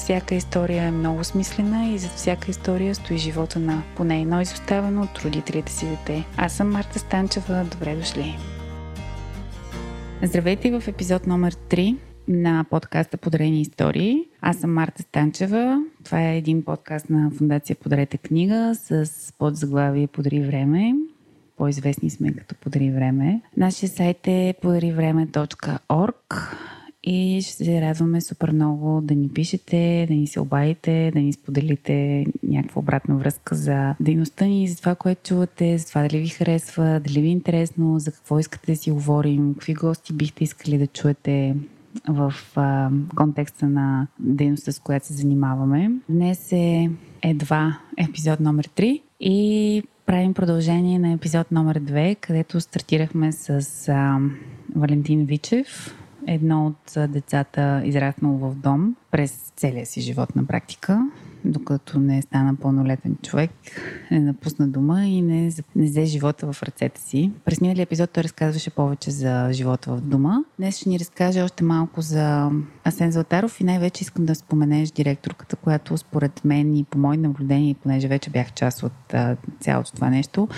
всяка история е много смислена и зад всяка история стои живота на поне едно изоставено от родителите си дете. Аз съм Марта Станчева. Добре дошли! Здравейте в епизод номер 3 на подкаста Подарени истории. Аз съм Марта Станчева. Това е един подкаст на Фундация Подарете книга с подзаглавие Подари време. По-известни сме като Подари време. Нашия сайт е podarivreme.org и ще се радваме супер много да ни пишете, да ни се обадите, да ни споделите някаква обратна връзка за дейността ни, за това, което чувате, за това дали ви харесва, дали ви е интересно, за какво искате да си говорим, какви гости бихте искали да чуете в а, контекста на дейността, с която се занимаваме. Днес е едва епизод номер 3 и правим продължение на епизод номер 2, където стартирахме с а, Валентин Вичев, едно от децата израснало в дом през целия си живот на практика, докато не е стана пълнолетен човек, не напусна дома и не, не взе живота в ръцете си. През миналия епизод той разказваше повече за живота в дома. Днес ще ни разкаже още малко за Асен Златаров и най-вече искам да споменеш директорката, която според мен и по мои наблюдения, понеже вече бях част от цялото това нещо,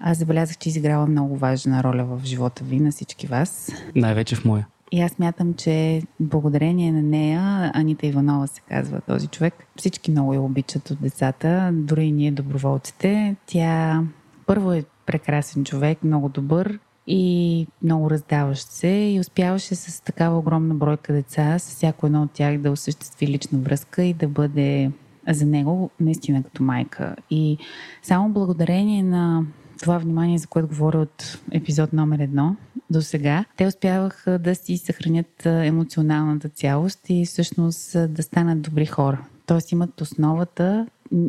аз забелязах, че изиграва много важна роля в живота ви на всички вас. Най-вече в моя. И аз мятам, че благодарение на нея, Анита Иванова се казва този човек, всички много я обичат от децата, дори и ние доброволците. Тя първо е прекрасен човек, много добър и много раздаващ се и успяваше с такава огромна бройка деца, с всяко едно от тях да осъществи лична връзка и да бъде за него наистина като майка. И само благодарение на това внимание, за което говоря от епизод номер едно до сега, те успяваха да си съхранят емоционалната цялост и всъщност да станат добри хора. Тоест имат основата,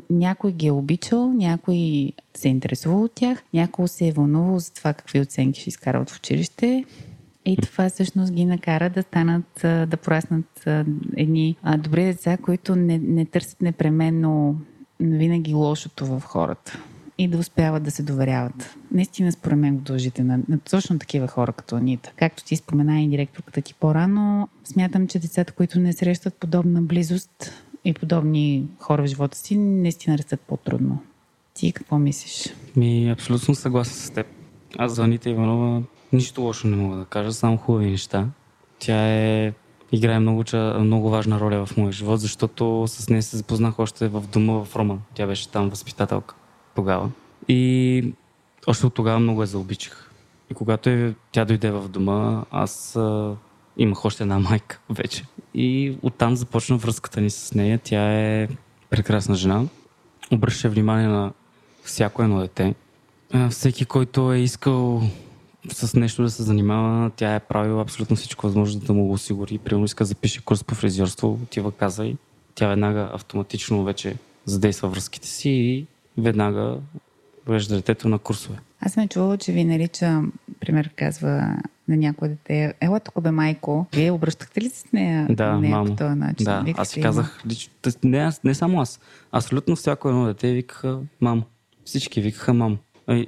някой ги е обичал, някой се е интересувал от тях, някой се е вълнувал за това какви оценки ще изкарват в училище. И това всъщност ги накара да станат, да пораснат едни добри деца, които не, не търсят непременно винаги лошото в хората и да успяват да се доверяват. Наистина, според мен, го дължите на, на точно такива хора като Анита. Както ти спомена и директорката ти по-рано, смятам, че децата, които не срещат подобна близост и подобни хора в живота си, наистина растат по-трудно. Ти какво мислиш? Ми, абсолютно съгласен с теб. Аз за Анита Иванова нищо лошо не мога да кажа, само хубави неща. Тя е играе много, много важна роля в моя живот, защото с нея се запознах още в дома в Роман. Тя беше там възпитателка тогава. И още от тогава много я заобичах. И когато е, тя дойде в дома, аз имах още една майка вече. И оттам започна връзката ни с нея. Тя е прекрасна жена. Обръща внимание на всяко едно дете. Всеки, който е искал с нещо да се занимава, тя е правила абсолютно всичко възможно да му го осигури. Примерно иска да запише курс по фризьорство, отива каза и тя веднага автоматично вече задейства връзките си и веднага вежда детето на курсове. Аз съм чувала, че ви нарича, пример казва на някое дете, ела тук бе майко. Вие обръщахте ли с нея, да, нея мамо. по този начин? Да, аз си казах, не, аз, не само аз, абсолютно всяко едно дете викаха мамо. Всички викаха мамо.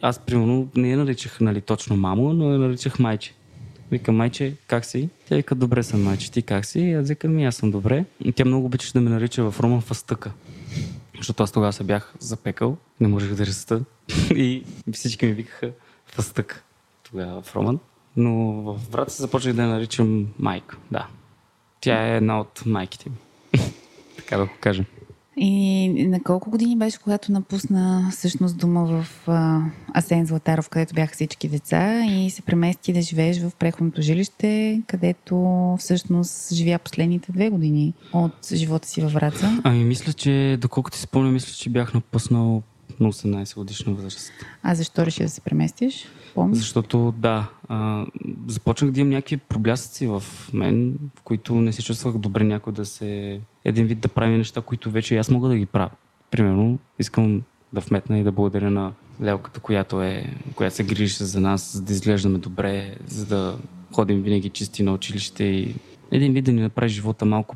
Аз, примерно, не я наричах нали, точно мамо, но я наричах майче. Вика, майче, как си? Тя вика, добре съм, майче, ти как си? аз викам, аз съм добре. И тя много обичаше да ме нарича в Рома фастъка. Защото аз тогава се бях запекал, не можех да раста. и всички ми викаха фастък тогава в Роман. Но в Враца започнах да я наричам майка, да. Тя е една от майките ми. така да го кажем. И на колко години беше, когато напусна всъщност дома в а, Асен Златаров, където бяха всички деца и се премести да живееш в преходното жилище, където всъщност живя последните две години от живота си във Враца? Ами мисля, че доколкото си спомня, мисля, че бях напуснал на 18 годишна възраст. А защо реши да се преместиш? Помниш? Защото да, а, започнах да имам някакви проблясъци в мен, в които не се чувствах добре някой да се... Един вид да прави неща, които вече аз мога да ги правя. Примерно, искам да вметна и да благодаря на Лелката, която, е, която се грижи за нас, за да изглеждаме добре, за да ходим винаги чисти на училище и един вид да ни направи живота малко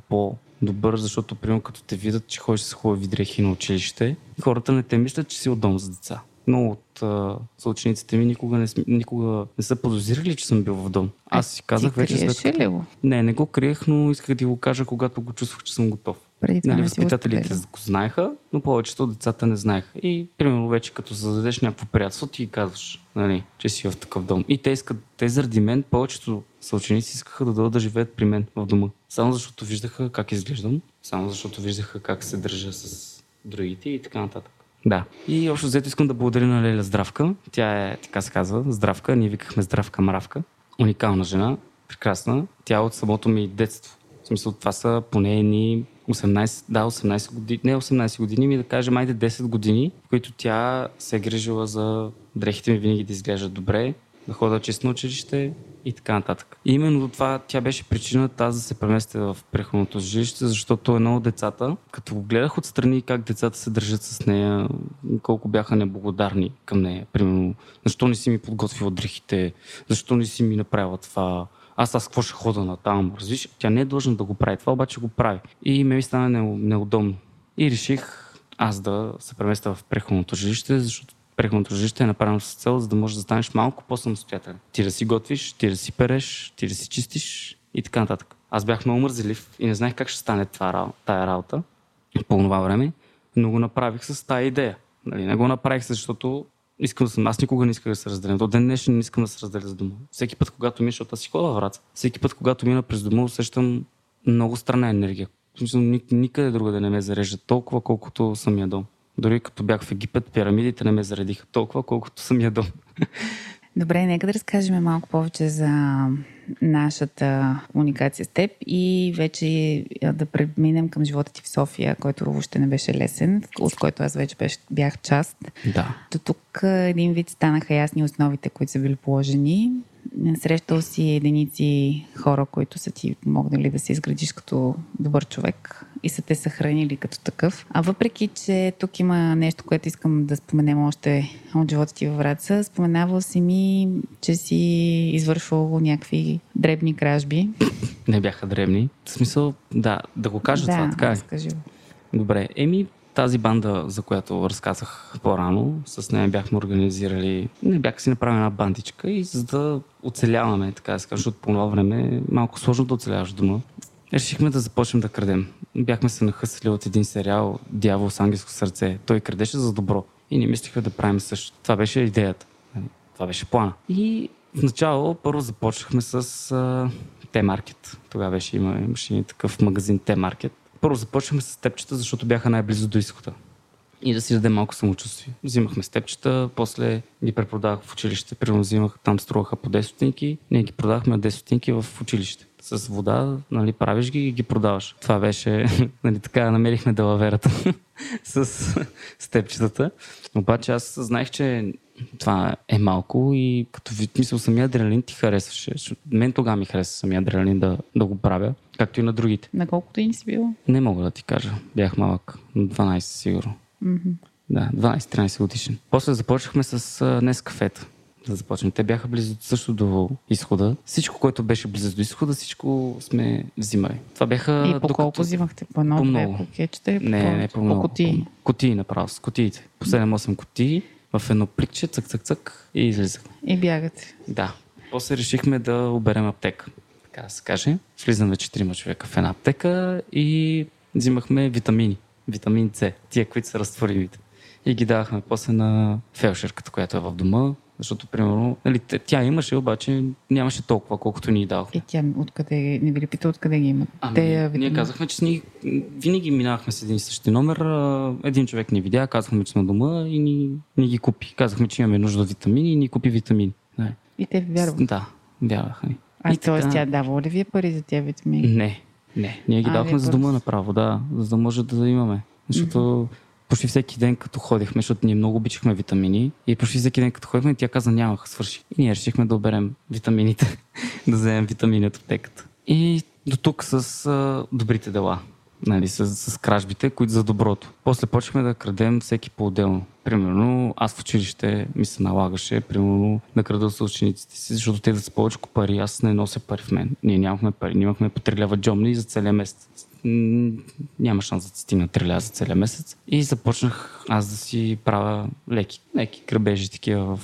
по-добър, защото, примерно, като те видят, че ходиш с хубави дрехи на училище, хората не те мислят, че си от дом за деца. Много от а, съучениците ми никога не, никога не са подозирали, че съм бил в дом. Аз си казах Ти вече след ли? Не, не го криех, но исках да го кажа, когато го чувствах, че съм готов. Преди това Нали, си го възпитателите го знаеха, но повечето от децата не знаеха. И, примерно, вече като създадеш някакво приятелство, ти казваш, нали, че си в такъв дом. И те искат, те заради мен, повечето съученици искаха да дойдат да живеят при мен в дома. Само защото виждаха как изглеждам, само защото виждаха как се държа с другите и така нататък. Да. И общо взето искам да благодаря на Леля Здравка. Тя е, така се казва, Здравка. Ние викахме Здравка Мравка. Уникална жена, прекрасна. Тя е от самото ми детство. В смисъл, това са поне едни 18, да, 18 години, не 18 години, ми да кажем, айде 10 години, в които тя се е грижила за дрехите ми винаги да изглеждат добре, да хода чест на училище и така нататък. И именно това тя беше причината аз да се преместя в преходното жилище, защото едно от децата, като го гледах отстрани как децата се държат с нея, колко бяха неблагодарни към нея. Примерно, защо не си ми подготвила дрехите, защо не си ми направила това, аз аз какво ще хода на там, разбираш? Тя не е длъжна да го прави това, обаче го прави. И ме ми стана не- неудобно. И реших аз да се преместя в преходното жилище, защото преходното жилище е направено с цел, за да можеш да станеш малко по-самостоятелен. Ти да си готвиш, ти да си переш, ти да си чистиш и така нататък. Аз бях много мързелив и не знаех как ще стане това, тая работа по това време, но го направих с тая идея. Нали, не го направих, защото искам да съм. Аз никога не исках да се разделя. До ден днешен не искам да се разделя с дома. Всеки път, когато мина, защото аз си във Враца, всеки път, когато мина през дома, усещам много странна енергия. В ник- никъде друга да не ме зарежда толкова, колкото самия дом. Дори като бях в Египет, пирамидите не ме заредиха толкова, колкото самия дом. Добре, нека да разкажем малко повече за нашата комуникация с теб и вече да преминем към живота ти в София, който въобще не беше лесен, от който аз вече беше, бях част. Да. До тук един вид станаха ясни основите, които са били положени. Срещал си единици хора, които са ти помогнали да се изградиш като добър човек и са те съхранили като такъв. А въпреки, че тук има нещо, което искам да споменем още от живота ти във Враца, споменавал си ми, че си извършвал някакви дребни кражби. Не бяха древни. В смисъл, да, да го кажа това, така е. разкажи. Добре, еми тази банда, за която разказах по-рано, с нея бяхме организирали, не бях си направили една бандичка и за да оцеляваме, така да се каже, защото по това време е малко сложно да оцеляваш дома. Решихме да започнем да крадем. Бяхме се нахъсали от един сериал Дявол с ангелско сърце. Той крадеше за добро. И не мислиха да правим също. Това беше идеята. Нали? Това беше плана. И в начало първо започнахме с Т-маркет. Тогава беше има, имаше такъв магазин Т-маркет. Първо започнахме с степчета, защото бяха най-близо до изхода. И да си дадем малко самочувствие. Взимахме степчета, после ги препродавах в училище. Примерно взимах, там струваха по 10 стотинки, ние ги продавахме на 10 стотинки в училище. С вода, нали, правиш ги и ги продаваш. Това беше, нали, така намерихме далаверата с степчетата. Обаче аз знаех, че това е малко и като ви мисля, самия адреналин ти харесваше. Мен тогава ми хареса самия адреналин да, да го правя, както и на другите. На колко години си бил? Не мога да ти кажа. Бях малък. На 12 сигурно. Мгм. Да, 12-13 годишен. После започнахме с а, днес кафета. Да започнем. Те бяха близо също до изхода. Всичко, което беше близо до изхода, всичко сме взимали. Това бяха... И по колко взимахте? По едно, По много. или по Не, не, по много. кутии? По- Кутии направо, с кутиите. По 7-8 кутии в едно пликче, цък, цък, цък и излизах. И бягате. Да. После решихме да оберем аптека. Така да се каже. Влизаме четирима човека в една аптека и взимахме витамини. Витамин С. Тия, които са разтворимите. И ги давахме после на фелшерката, която е в дома. Защото, примерно, нали, тя имаше, обаче нямаше толкова, колкото ни давахме. И тя откъде, не ви ли пита откъде ги имат? Ами, Те, ние, а, ние казахме, че ни, винаги минавахме с един и същи номер. Един човек ни видя, казахме, че сме дома и ни, ни ги купи. Казахме, че имаме нужда от витамини и ни купи витамини. Да, И те ви вярват. да вярваха ни. А И т.е. тя дава ли ви е пари за тия витамини? Не, не. Ние ги А, давахме вие за дома направо, да, за да може да имаме. Защото почти всеки ден, като ходихме, защото ние много обичахме витамини, и почти всеки ден, като ходихме, тя каза, нямах, свърши. И ние решихме да оберем витамините, да вземем витамини от аптеката. И до тук с а, добрите дела. нали, с, с кражбите, които за доброто. После почнахме да крадем всеки по-отделно. Примерно, аз в училище ми се налагаше, примерно, да крада с учениците си, защото те да са повече пари, аз не нося пари в мен. Ние нямахме пари, ние имахме по 3 лева джомни за целия месец. Няма шанс да ти стигна 3 лева за целия месец. И започнах аз да си правя леки, леки грабежи такива в,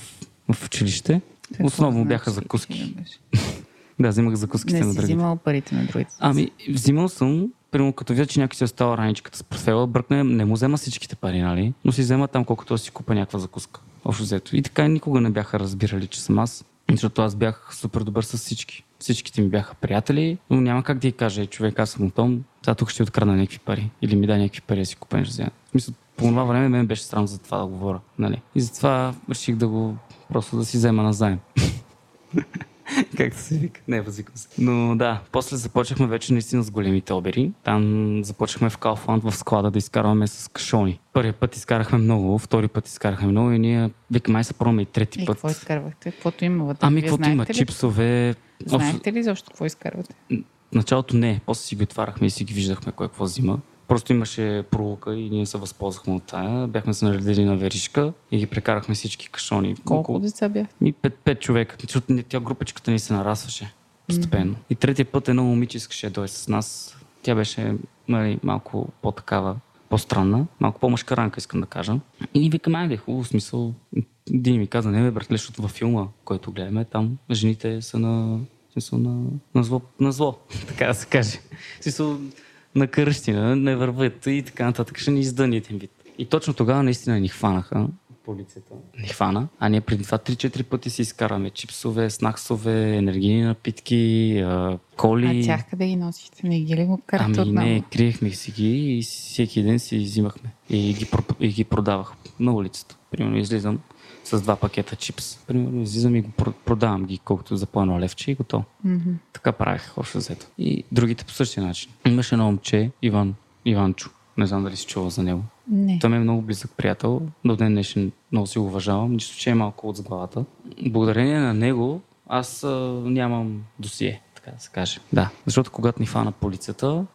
в училище. Какво Основно значи бяха закуски. си? Да, взимах закуските Не на си другите. взимал парите на другите. Ами, взимал съм, примерно като видя, че някой си е остава раничката с портфела, бръкне, не му взема всичките пари, нали? Но си взема там колкото си купа някаква закуска. Общо взето. И така никога не бяха разбирали, че съм аз. Защото аз бях супер добър с всички. Всичките ми бяха приятели, но няма как да й кажа, «Ей, човек, аз съм Том, сега тук ще открадна някакви пари. Или ми дай някакви пари да си купа нещо. взема». В смисъл, по това време мен беше срам за това да говоря. Нали? И затова реших да го просто да си взема назаем. Както се вика. Не, възикам се. Но да, после започнахме вече наистина с големите обери. Там започнахме в Кауфланд в склада да изкарваме с кашони. Първият път изкарахме много, втори път изкарахме много и ние викаме, май се пробваме и трети И път. какво изкарвахте? Каквото има вътре? Ами, каквото има, ли? чипсове. Знаете ли защо какво изкарвате? Началото не, после си ги отваряхме и си ги виждахме кой какво взима. Просто имаше пролука и ние се възползвахме от тая. Бяхме се наредили на веришка и ги прекарахме всички кашони. Колко деца бяхте? Ми пет, пет човека, тя групичката ни се нарастваше постепенно. И третия път едно момиче искаше да дойде с нас. Тя беше нали, малко по-такава, по-странна, малко по-мъжкаранка, искам да кажа. И ни викаме, айде, хубаво смисъл. Един ми каза, не бе, братле, защото във филма, който гледаме, там жените са на, смисъл, на, на, зло, на зло, така да се каже. В смисъл, на кръщина, не върват и така нататък. Ще ни издъни един вид. И точно тогава наистина ни хванаха. Полицията ни хвана, а ние преди това 3-4 пъти си изкараме чипсове, снаксове, енергийни напитки, коли. А тях къде ги носихте? Не ги ли го карате Ами не, криехме си ги и всеки ден си взимахме и ги, и ги продавах на улицата. Примерно излизам с два пакета чипс. Примерно излизам и го про- продавам ги колкото за по едно левче и готово. Мгм. Така правих общо взето. И другите по същия начин. Имаше едно момче, Иван, Иванчо. Не знам дали си чувал за него. Не. Той ми е много близък приятел. До ден днешен много си го уважавам. Нищо, че е малко от главата. Благодарение на него аз а, нямам досие, така да се каже. Да, защото когато ни фана полицията, м-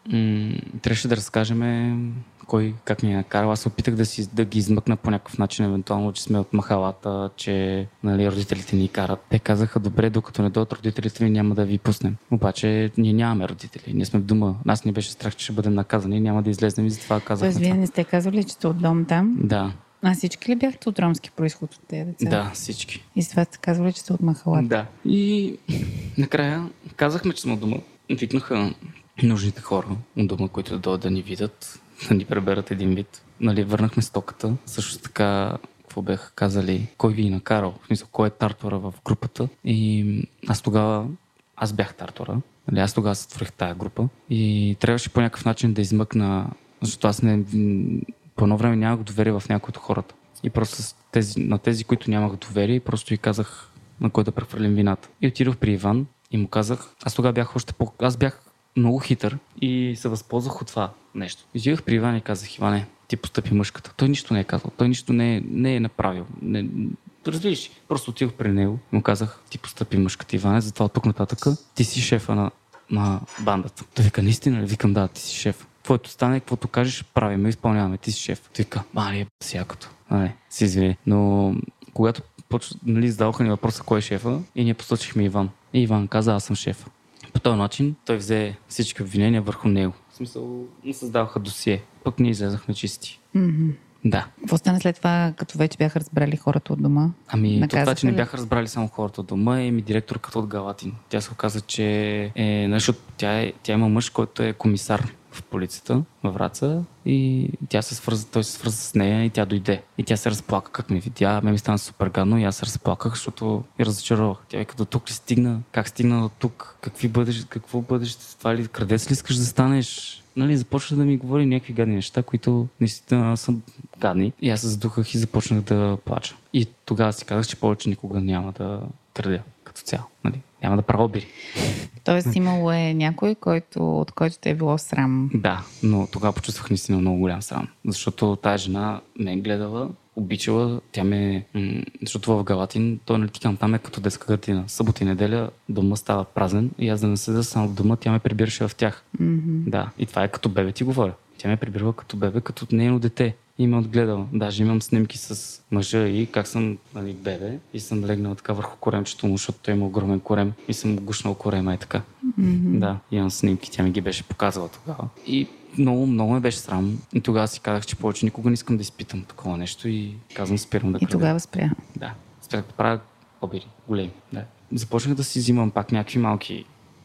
трябваше да разкажем кой как ни е накарал. Аз се опитах да, си, да ги измъкна по някакъв начин, евентуално, че сме от махалата, че нали, родителите ни карат. Те казаха, добре, докато не дойдат родителите ви, няма да ви пуснем. Обаче ние нямаме родители. Ние сме в дома. Нас ни беше страх, че ще бъдем наказани няма да излезнем и затова казахме Тоест, вие не сте казвали, че сте от дом там? Да, А всички ли бяхте от ромски происход от тези деца? да, всички. И с това сте казвали, че сте от махалата? Да. И накрая казахме, че сме от дома. Викнаха нужните хора от дома, които да дойдат да ни видят, да ни преберат един вид. Нали, върнахме стоката. Също така, какво бяха казали, кой ви е накарал, в смисъл, кой е тартора в групата. И аз тогава, аз бях тартора. Нали, аз тогава сътворих тая група. И трябваше по някакъв начин да измъкна, защото аз не, по едно време нямах доверие в някои от хората. И просто тези, на тези, които нямах доверие, просто и казах на кой да прехвърлим вината. И отидох при Иван и му казах, аз тогава бях още по... Аз бях много хитър и се възползвах от това нещо. И отидох при Иван и казах, Иване, ти постъпи мъжката. Той нищо не е казал, той нищо не е, не е направил. Не, разбираш, просто отидох при него и му казах, ти постъпи мъжката, Иване, затова от тук нататък ти си шефа на, на бандата. Той вика, наистина ли? Викам, да, ти си шеф. Твоето стане, каквото кажеш, правиме, изпълняваме, ти си шеф. Той вика, мали е всякото. Ай, си извини. Но когато нали, задаваха ни въпроса кой е шефа и ние посочихме Иван. И Иван каза, аз съм шеф. По този начин той взе всички обвинения върху него. В смисъл, му създаваха досие. Пък ние излезахме чисти. Мгм. Да. Какво стана след това, като вече бяха разбрали хората от дома? Ами, то това, че не бяха разбрали само хората от дома, е ми директорката от Галатин. Тя се оказа, че е, нали, защото тя, е, тя има мъж, който е комисар в полицията във Враца и тя се свърза, той се свърза с нея и тя дойде. И тя се разплака, как ми видя. Ме ми стана супер гадно и аз се разплаках, защото я разочаровах. Тя вика, до тук ли стигна? Как стигна до тук? Какви бъдеш, какво бъдеще? Това ли, крадец ли искаш да станеш? Нали, започна да ми говори някакви гадни неща, които наистина са гадни. И аз се задухах и започнах да плача. И тогава си казах, че повече никога няма да крадя като цяло. Нали? Няма да правя обири. Тоест, имало е някой, който, от който те е било срам. Да, но тогава почувствах наистина много голям срам. Защото тази жена ме е гледала обичала. Тя ме... м, Защото в Галатин, той нали ти казвам, там е като детска градина. Събота и неделя дома става празен и аз да не седа само в дома, тя ме прибираше в тях. Мгм. Да, и това е като бебе ти говоря. Тя ме прибирала като бебе, като нейно дете. И ме отгледала. Даже имам снимки с мъжа и как съм нали, бебе и съм легнал така върху коремчето му, защото той има огромен корем и съм гушнал корема и така. Мгм. Да, имам снимки, тя ми ги беше показала тогава. И много, много ме беше срам. И тогава си казах, че повече никога не искам да изпитам такова нещо и казвам, спирам да И тогава спря. Да, спрях да правя обири, големи. Да. Започнах да си взимам пак някакви малки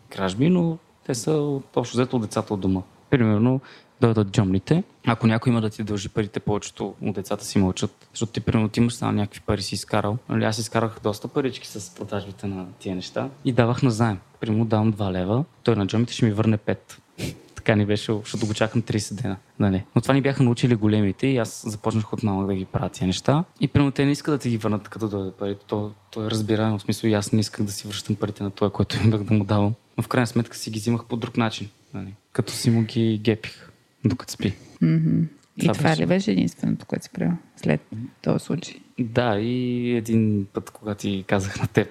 кражби, но те са общо взето от децата от дома. Примерно, дойдат джомните. Ако някой има да ти дължи парите, повечето от децата си мълчат. Защото ти, примерно, ти имаш само някакви пари си изкарал. Нали, аз изкарах доста парички с продажбите на тия неща и давах на заем. Примерно, давам 2 лева, той на джомите ще ми върне 5. Така ни беше, защото го чакам 30 дена. Нали. Но това ни бяха научили големите и аз започнах от малък да ги правя тия неща. И примерно те не искат да ти ги върнат като дойде парите. То, то е разбираемо. В смисъл аз не исках да си връщам парите на това, което имах да му давам. Но в крайна сметка си ги взимах по друг начин. Нали. Като си му ги гепих, докато спи. Мгм. И Това това беше. ли беше единственото, което си правил след този случай? Да, и един път, когато ти казах на теб.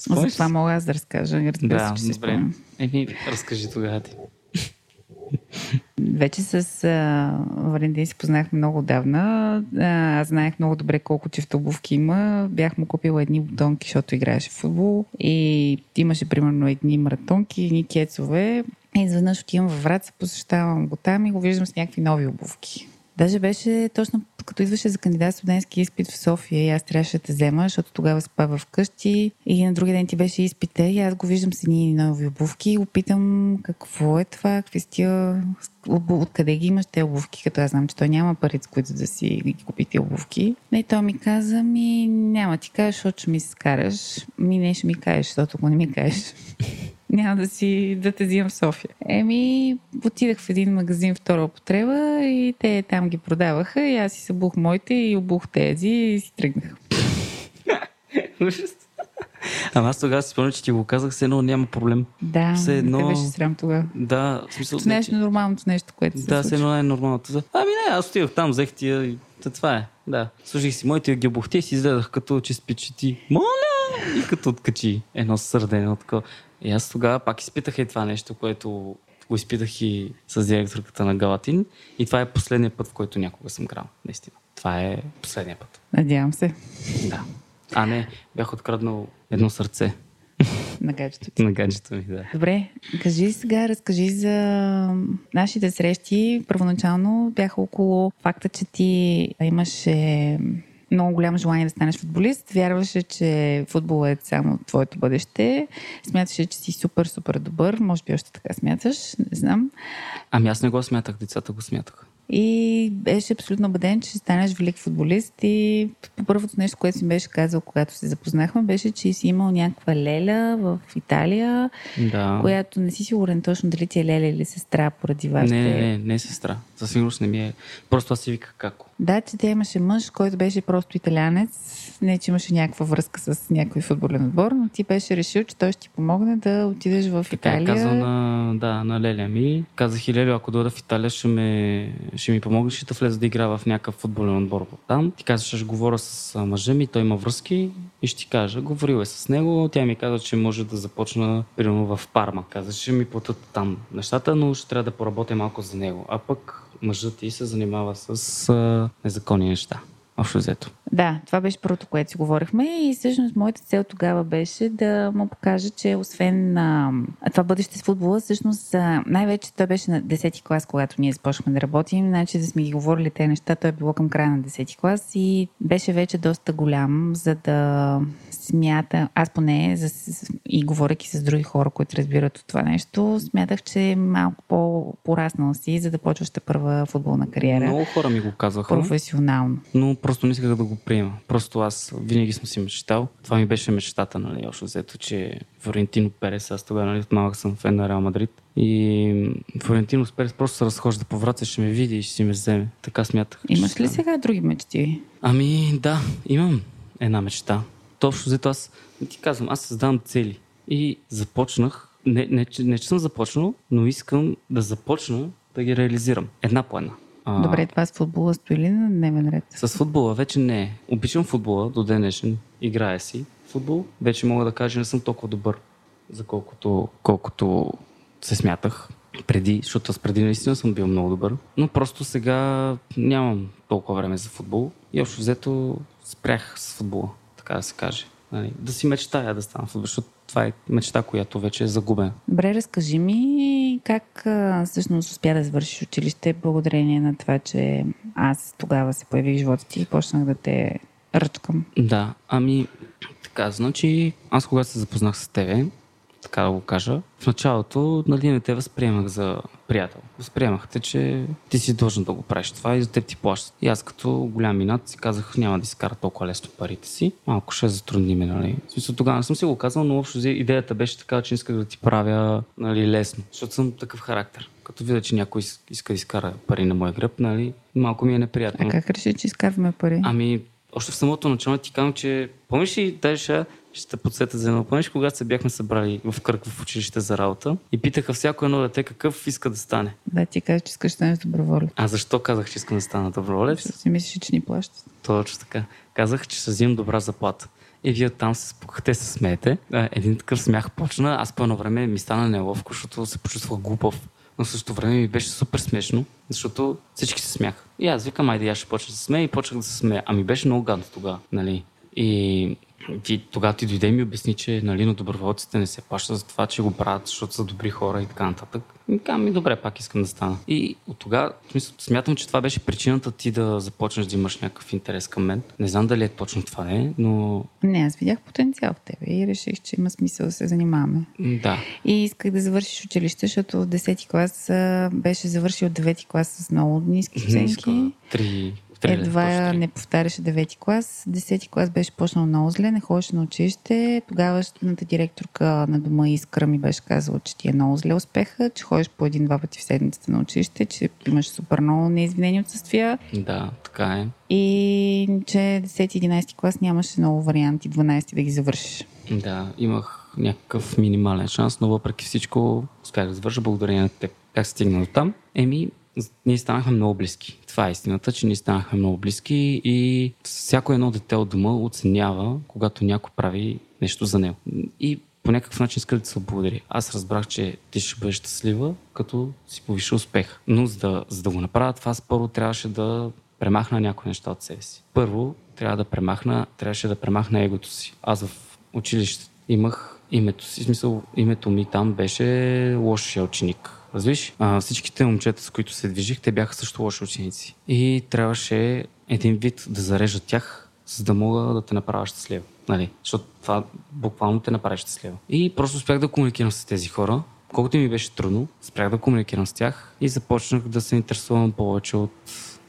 За Спомняш това мога аз да разкажа. Разбира се, Да, че си добре. Еми, разкажи тогава ти. Вече с а, Валентин си познахме много отдавна. Аз знаех много добре колко чифта обувки има. Бях му купила едни бутонки, защото играеше в футбол. И имаше примерно едни маратонки, едни кецове. И изведнъж отивам във Враца, посещавам го там и го виждам с някакви нови обувки. Даже беше точно като идваше за кандидат студентски изпит в София и аз трябваше да те взема, защото тогава спава вкъщи и на другия ден ти беше изпита и аз го виждам с едни нови обувки и го питам какво е това, какви са откъде ги имаш те обувки, като аз знам, че той няма пари, с които да си ги купи тия обувки. И той ми каза, ми няма ти кажеш, защото ми се скараш. Ми не ще ми кажеш, защото ако не ми кажеш, няма да си да те взимам в София. Еми, отидах в един магазин втора употреба и те там ги продаваха и аз си събух моите и обух тези и си тръгнах. Ама аз тогава си спомням, че ти го казах, все едно няма проблем. Да, Все едно- те беше срам тогава. Да, в смисъл... Като не, нещо нормалното нещо, което се Да, все случва. едно е нормалното. Ами не, аз отидох там, взех тия и та това е. Да. Служих си моите ги обухте и си изгледах като че спичи ти. Моля! И като откачи едно сърдене от такова. И аз тогава пак изпитах и това нещо, което го изпитах и с директорката на Галатин. И това е последният път, в който някога съм крал. Наистина. Това е последният път. Надявам се Да. А не, бях откраднал едно сърце на гаджето ти. на гаджето ми, да. Добре, кажи сега, разкажи за нашите срещи. Първоначално бяха около факта, че ти имаше много голямо желание да станеш футболист. Вярваше, че футбол е само твоето бъдеще. Смяташе, че си супер, супер добър. Може би още така смяташ, не знам. Ами аз не го смятах, децата го смятаха. И беше абсолютно убеден, че ще станеш велик футболист. И първото нещо, което си беше казал, когато се запознахме, беше, че си имал някаква леля в Италия, Да. която не си сигурен точно дали ти е леля или сестра поради вашите... Не, не, не, не сестра. Със сигурност не ми е. Просто аз си вика како. Да, че тя имаше мъж, който беше просто италянец. Не, че имаше някаква връзка с някой футболен отбор, но ти беше решил, че той ще ти помогне да отидеш в Така е Италия. казал на, да, на Леля ми. Казах и Лелю, ако дойда в Италия, ще, ме, ще ми помогнеш и да влеза да игра в някакъв футболен отбор там. Ти каза, ще говоря с мъжа ми, той има връзки и ще ти кажа. Говорил е с него, тя ми каза, че може да започна примерно в Парма. Каза, ще ми платят там нещата, но ще трябва да поработя малко за него. А пък мъжът ти се занимава с а, незаконни неща. Общо взето. Да, това беше първото, което си говорихме и всъщност моята цел тогава беше да му покажа, че освен а, това бъдеще с футбола, всъщност а, най-вече той беше на 10-ти клас, когато ние започнахме да работим, значи да сме ги говорили те неща, той е било към края на 10-ти клас и беше вече доста голям, за да смята, аз поне за, и говоряки с други хора, които разбират от това нещо, смятах, че е малко по-пораснал си, за да почваш първа футболна кариера. Много хора ми го казваха. Професионално. но просто не исках да го приема. Просто аз винаги съм си мечтал. Това ми беше мечтата, нали, общо взето, че Флорентино Перес, аз тогава, нали, от малък съм фен на Реал Мадрид. И Флорентино Перес просто се разхожда по врата, ще ме види и ще си ме вземе. Така смятах. Имаш ли сега други мечти? Ами да, имам една мечта. То общо взето аз ти казвам, аз създавам цели. И започнах, не, не, че- не че съм започнал, но искам да започна да ги реализирам. Една по една. А, Добре, това с футбола стои ли на дневен ред? С футбола вече не. Обичам футбола до днешен. Играя си футбол. Вече мога да кажа, не съм толкова добър, за колкото, колкото се смятах преди, защото аз преди наистина съм бил много добър. Но просто сега нямам толкова време за футбол и общо взето спрях с футбола, така да се каже. Нали, да си мечтая да стана футбол, защото това е мечта, която вече е загубена. Добре, разкажи ми как а, всъщност успя да завършиш училище благодарение на това, че аз тогава се появих в живота ти и почнах да те ръчкам. Да, ами така, значи аз когато се запознах с тебе, така да го кажа, в началото нали, не те възприемах за приятел. Възприемах те, че ти си должен да го правиш това и за теб ти плащат. И аз като голям минат си казах, няма да изкара толкова лесно парите си. Малко ще затрудни ме, нали. В смисъл, тогава не съм си го казал, но общо идеята беше така, че исках да ти правя нали, лесно, защото съм такъв характер. Като видя, че някой иска да изкара пари на моя гръб, нали, малко ми е неприятно. А как реши, че изкарваме пари? Ами, още в самото начало ти казвам, че помниш ли, даже ще те подсета за едно. Помниш, когато се бяхме събрали в кръг в училище за работа и питаха всяко едно дете какъв иска да стане. Да, ти казваш, че искаш да станеш доброволец. А защо казах, че искам да стана доброволец? Защото си мислиш, че ни плащат. Точно така. Казах, че ще взимам добра заплата. И вие там се спухате, се смеете. Един такъв смях почна. Аз по едно време ми стана неловко, защото се почувствах глупав. Но в същото време ми беше супер смешно, защото всички се смяха. И аз викам, айде, аз ще почна да се смея и почнах да се смея. Ами беше много гадно тогава, нали? И ти, тогава ти дойде и ми обясни, че нали, на доброволците не се плаща за това, че го правят, защото са добри хора и така нататък. И казвам, ми добре, пак искам да стана. И от тогава, смятам, че това беше причината ти да започнеш да имаш някакъв интерес към мен. Не знам дали е точно това е, но... Не, аз видях потенциал в тебе и реших, че има смисъл да се занимаваме. Да. И исках да завършиш училище, защото в 10 клас беше завършил 9 клас с много ниски оценки. Три Едва не повтаряше девети клас. Десети клас беше почнал много зле, не ходеше на училище. Тогавашната директорка на дома Искра ми беше казала, че ти е много зле успеха, че ходиш по един-два пъти в седмицата на училище, че имаш супер много неизвинени отсъствия. Да, така е. И че 10-11 клас нямаше много варианти, 12 да ги завършиш. Да, имах някакъв минимален шанс, но въпреки всичко успях да завърша благодарение на теб. Как стигна до там? Еми, ние станахме много близки. Това е истината, че ние станахме много близки и всяко едно дете от дома оценява, когато някой прави нещо за него. И по някакъв начин иска да се благодари. Аз разбрах, че ти ще бъдеш щастлива, като си повиши успех. Но за да, за да го направя това, първо трябваше да премахна някои неща от себе си. Първо, трябва да премахна, трябваше да премахна егото си. Аз в училище имах името си, смисъл името ми там беше лошия ученик Разбираш? А, всичките момчета, с които се движих, те бяха също лоши ученици. И трябваше един вид да зарежа тях, за да мога да те направя щастлива. Нали? Защото това буквално те направи щастлива. И просто успях да комуникирам с тези хора. Колкото ми беше трудно, спрях да комуникирам с тях и започнах да се интересувам повече от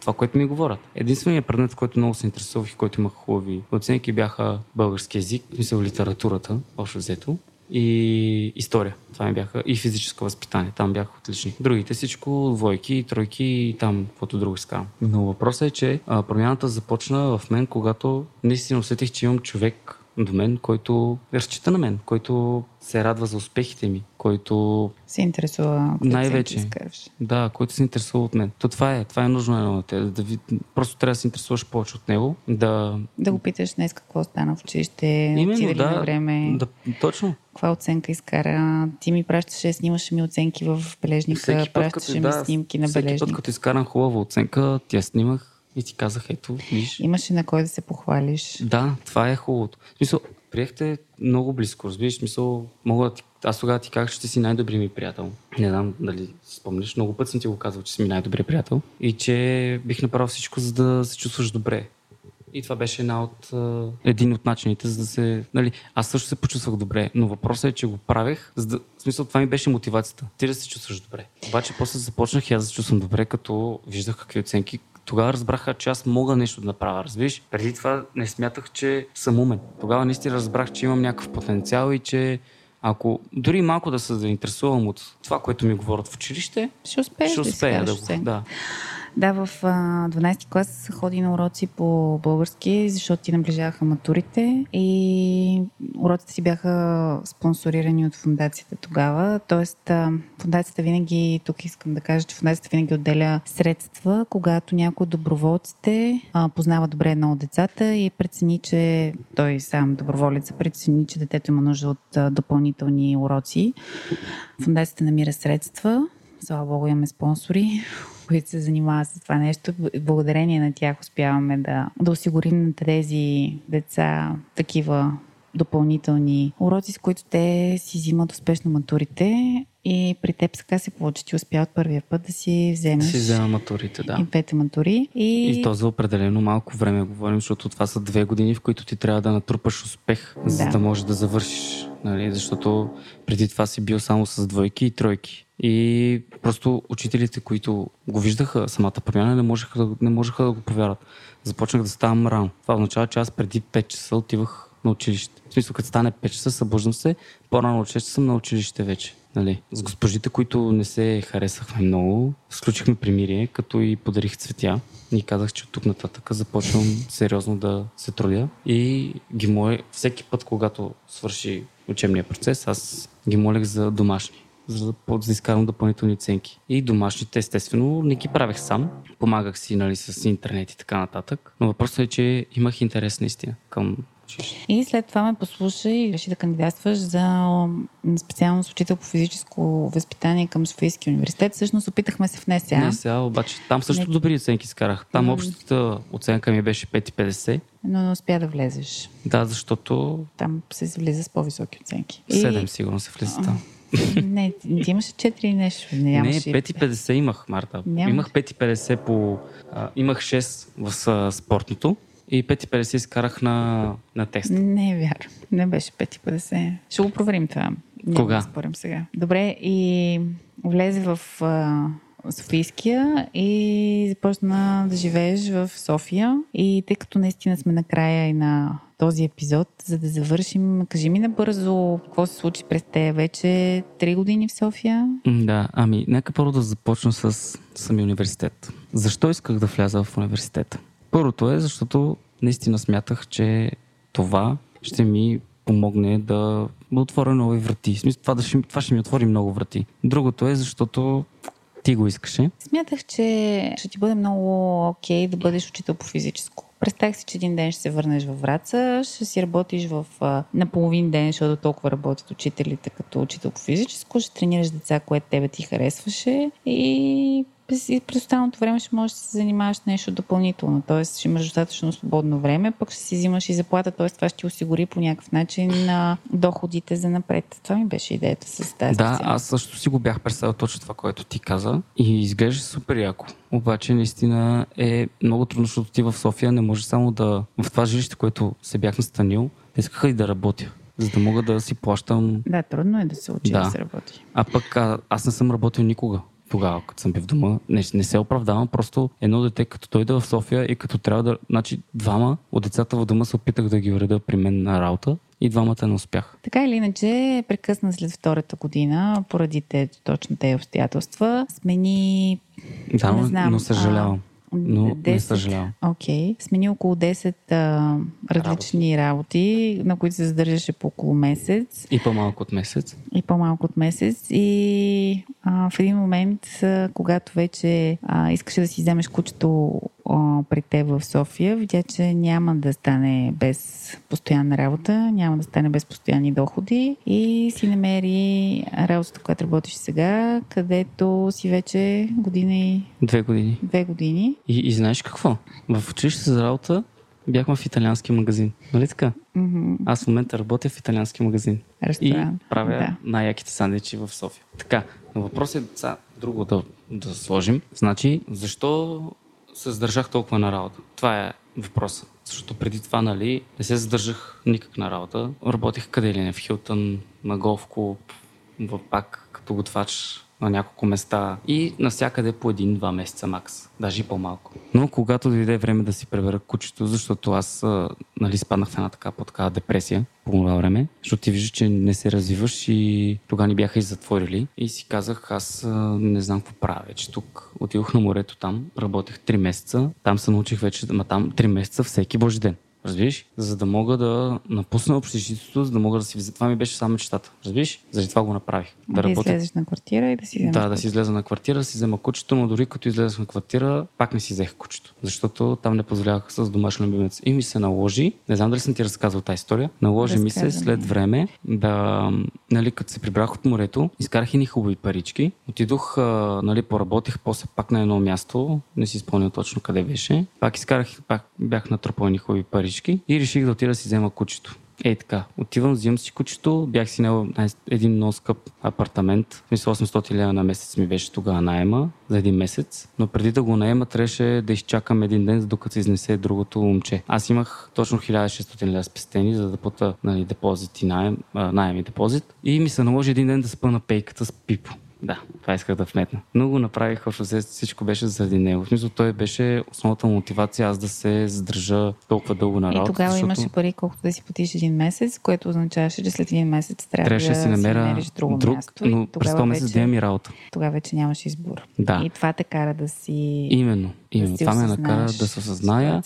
това, което ми говорят. Единственият предмет, който много се интересувах и който имах хубави оценки, бяха български язик, мисля литературата, общо взето и история. Това ми бяха и физическо възпитание. Там бяха отлични. Другите всичко двойки, тройки и там каквото друго искам. Но въпросът е, че а, промяната започна в мен, когато наистина усетих, че имам човек до мен, който разчита на мен, който се радва за успехите ми, който... Се интересува най-вече. Да, който се интересува от мен. То това е, това е нужно едно на те. Да ви, просто трябва да се интересуваш повече от него. Да, да го питаш днес какво стана в училище, Именно, да, на време. Да, точно. Каква оценка изкара? Ти ми пращаше, снимаше ми оценки в бележника, пращаше ми да, снимки на бележник. Всеки път, като изкарам хубава оценка, тя снимах и ти казах, ето, виж. Имаше на кой да се похвалиш. Да, това е хубавото. В смисъл, приехте много близко, разбираш, смисъл, мога да ти, аз тогава ти казах, че ти си най-добрият ми приятел. Не знам дали си спомниш, много път съм ти го казал, че си ми най-добрият приятел и че бих направил всичко, за да се чувстваш добре. И това беше една от, един от начините, за да се... Нали, аз също се почувствах добре, но въпросът е, че го правех, за да, в смисъл това ми беше мотивацията. Ти да се чувстваш добре. Обаче после започнах и аз да се чувствам добре, като виждах какви оценки, тогава разбраха, че аз мога нещо да направя. Разбираш? Преди това не смятах, че съм умен. Тогава наистина разбрах, че имам някакъв потенциал и че ако дори малко да се заинтересувам от това, което ми говорят в училище, ще успееш ще успея да, да го. Да. Да, в а, 12 клас ходи на уроци по български, защото ти наближаваха матурите и уроците си бяха спонсорирани от фундацията тогава. Тоест, фундацията винаги, тук искам да кажа, че фундацията винаги отделя средства, когато някой от доброволците познава добре едно от децата и прецени, че той сам доброволеца прецени, че детето има нужда от допълнителни уроци. Фундацията намира средства. Слава Богу, имаме спонсори, които се занимават с това нещо. Благодарение на тях успяваме да, да осигурим на тези деца такива допълнителни уроци, с които те си взимат успешно матурите. И при теб сега се получи, ти успя от първия път да си вземеш. Си взема матурите, да. И двете матури. И... и то за определено малко време говорим, защото това са две години, в които ти трябва да натрупаш успех, да. за да можеш да завършиш. Нали? Защото преди това си бил само с двойки и тройки. И просто учителите, които го виждаха самата промяна, не можеха да, не можеха да го повярват. Започнах да ставам рано. Това означава, че аз преди 5 часа отивах на училище. В смисъл, като стане 5 часа, събуждам се, по-рано от 6 часа съм на училище вече. Нали? С госпожите, които не се харесахме много, сключихме примирие, като и подарих цветя. И казах, че от тук нататък започвам сериозно да се трудя. И ги моля, всеки път, когато свърши учебния процес, аз ги молех за домашни за да, да изкарам допълнителни оценки. И домашните, естествено, не ги правех сам. Помагах си нали, с интернет и така нататък. Но въпросът е, че имах интерес наистина към и след това ме послуша и реши да кандидатстваш за специално учител по физическо възпитание към Софийския университет. Всъщност опитахме се в НСА. НСА, обаче там също не... добри оценки скарах. Там общата оценка ми беше 5,50. Но не успя да влезеш. Да, защото... Там се влиза с по-високи оценки. 7 и... сигурно се влиза там. Не, ти имаше 4 нещо. Не, не 5,50 имах, Марта. Нямаш. Имах 5,50 по... А, имах 6 в а, спортното и 5,50 изкарах на, на тест. Не е вярно. Не беше 5,50. Ще го проверим това. Няма Кога? Да спорим сега. Добре, и влезе в а, Софийския и започна да живееш в София. И тъй като наистина сме на края и на този епизод, за да завършим, кажи ми набързо какво се случи през те вече три години в София. Да, ами нека първо да започна с самия университет. Защо исках да вляза в университета? Първото е, защото наистина смятах, че това ще ми помогне да, отворя нови врати. В това, да ще, това ще ми отвори много врати. Другото е, защото ти го искаше. Смятах, че ще ти бъде много окей да бъдеш учител по физическо. Представях си, че един ден ще се върнеш във Враца, ще си работиш в, на половин ден, защото толкова работят учителите като учител по физическо, ще тренираш деца, което тебе ти харесваше и през, през останалото време ще можеш да се занимаваш нещо допълнително. Тоест ще имаш достатъчно свободно време, пък ще си взимаш и заплата, т.е. това ще осигури по някакъв начин на доходите за напред. Това ми беше идеята с тази Да, аз също си го бях представил точно това, което ти каза и изглежда супер яко. Обаче наистина е много трудно, защото ти в София не може само да... В това жилище, което се бях настанил, искаха и да работя за да мога да си плащам. Да, трудно е да се учи да, да се работи. А пък а, аз не съм работил никога тогава, като съм бил в дома. Не, не се оправдавам, просто едно дете, като дойде в София и като трябва да... Значи двама от децата в дома се опитах да ги уреда при мен на работа и двамата не успях. Така или иначе, прекъсна след втората година, поради те, точно тези обстоятелства, смени... Да, не знам, но съжалявам. Но 10, не съжалявам. Окей. Okay. Смени около 10 а, различни работи. работи, на които се задържаше по около месец. И по-малко от месец. И по-малко от месец. И а, в един момент, а, когато вече а, искаше да си вземеш кучето при теб в София, видя, че няма да стане без постоянна работа, няма да стане без постоянни доходи и си намери работата, която работиш сега, където си вече година и... Две години. Две години. И, и знаеш какво? В училище за работа бяхме в италиански магазин. Нали така? Mm-hmm. Аз в момента работя в италиански магазин. Ресторант. И правя да. най-яките сандвичи в София. Така, въпросът е сега друго да, да сложим. Значи, защо се задържах толкова на работа? Това е въпросът. Защото преди това, нали, не се задържах никак на работа. Работих къде ли не, в Хилтън, на голф клуб, пак като готвач на няколко места и навсякъде по един-два месеца макс, даже и по-малко. Но когато дойде време да си пребера кучето, защото аз нали, спаднах в една така по такава депресия по това време, защото ти виждаш, че не се развиваш и тогава ни бяха и затворили и си казах, аз не знам какво правя вече тук. Отидох на морето там, работех 3 месеца, там се научих вече, ма там 3 месеца всеки божи ден. Разбираш? За да мога да напусна общежитието, за да мога да си взема. Това ми беше само мечтата. Разбираш? Заради това го направих. Да, да работя... излезеш на квартира и да си вземеш Да, да си излеза на квартира, да си взема кучето, но дори като излезах на квартира, пак не си взех кучето. Защото там не позволявах с домашен любимец. И ми се наложи, не знам дали съм ти разказвал тази история, наложи ми се след време да, нали, като се прибрах от морето, изкарах и хубави парички, отидох, нали, поработих после пак на едно място, не си спомням точно къде беше, пак изкарах, пак бях натрупал ни хубави парички всички и реших да отида да си взема кучето. Ей така, отивам, взимам си кучето, бях си наел един много скъп апартамент, смисъл 800 лева на месец ми беше тогава найема за един месец, но преди да го наема трябваше да изчакам един ден, докато се изнесе другото момче. Аз имах точно 1600 лева спестени, за да плата нали, депозит и найем, найем и депозит и ми се наложи един ден да спа на пейката с Пипо. Да, това исках да вметна. Но го направих, общо всичко беше заради него. В смисъл, той беше основната мотивация аз да се задържа толкова дълго на работа. И тогава защото... имаше пари, колкото да си платиш един месец, което означаваше, че след един месец трябва Трябваше да си намеря си друго друг, място. Но през този месец да имам и работа. Тогава вече нямаш избор. Да. И това те кара да си... Именно. именно. Да това ме накара да се осъзная.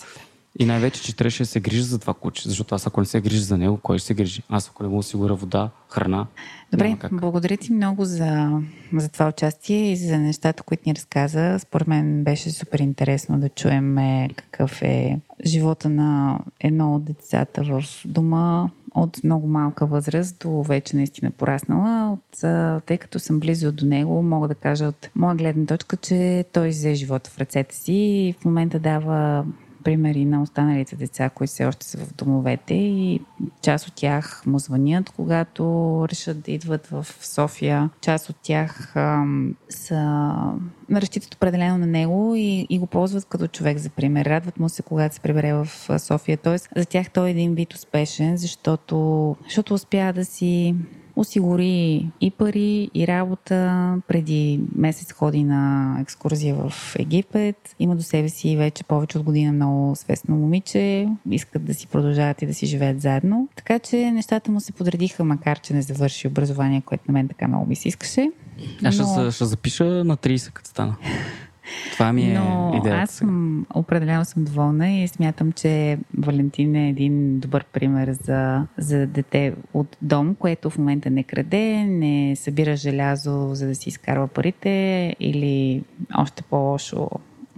И най-вече, че трябваше да се грижи за това куче, защото аз ако не се грижи за него, кой ще се грижи? Аз ако не му осигуря вода, храна. Добре, благодаря ти много за, за това участие и за нещата, които ни разказа. Според мен беше супер интересно да чуем какъв е живота на едно от децата в дома от много малка възраст до вече наистина пораснала. От, тъй като съм близо до него, мога да кажа от моя гледна точка, че той взе живота в ръцете си и в момента дава примери на останалите деца, които все още са в домовете и част от тях му звънят, когато решат да идват в София. Част от тях ам, са разчитат определено на него и, и го ползват като човек за пример. Радват му се, когато се прибере в София. Тоест, за тях той е един вид успешен, защото, защото успя да си осигури и пари, и работа. Преди месец ходи на екскурзия в Египет. Има до себе си вече повече от година много свестно момиче. Искат да си продължават и да си живеят заедно. Така че нещата му се подредиха, макар че не завърши образование, което на мен така много ми се искаше. Аз но... ще, ще запиша на 30, като стана. Това ми е Но идеята. аз съм, определено съм доволна и смятам, че Валентин е един добър пример за, за дете от дом, което в момента не краде, не събира желязо, за да си изкарва парите или още по-лошо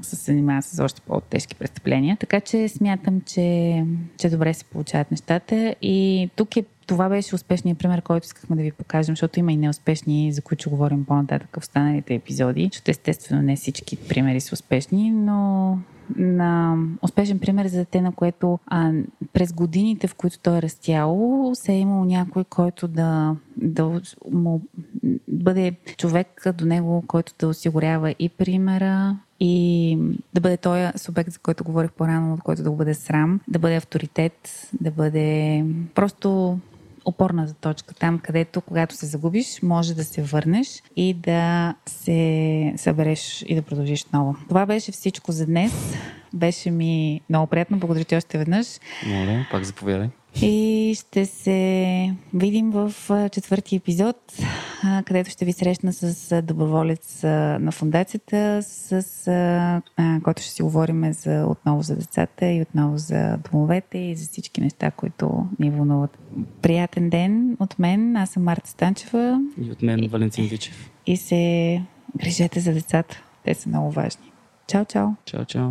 се занимава с още по-тежки престъпления. Така че смятам, че, че добре се получават нещата и тук е това беше успешният пример, който искахме да ви покажем, защото има и неуспешни, за които говорим по-нататък в останалите епизоди. Защото естествено не всички примери са успешни, но на успешен пример за дете, на което а, през годините, в които той е растяло, се е имал някой, който да, да му бъде човек до него, който да осигурява и примера, и да бъде този субект, за който говорих по-рано, от който да го бъде срам, да бъде авторитет, да бъде просто опорната точка, там където когато се загубиш, може да се върнеш и да се събереш и да продължиш отново. Това беше всичко за днес. Беше ми много приятно. Благодаря ти още веднъж. Моля, пак заповядай. И ще се видим в четвърти епизод, където ще ви срещна с доброволец на фундацията, с който ще си говорим за, отново за децата и отново за домовете и за всички неща, които ни вълнуват. Приятен ден от мен. Аз съм Марта Станчева. И от мен Валентин Вичев. И се грижете за децата. Те са много важни. Чао, чао. Чао, чао.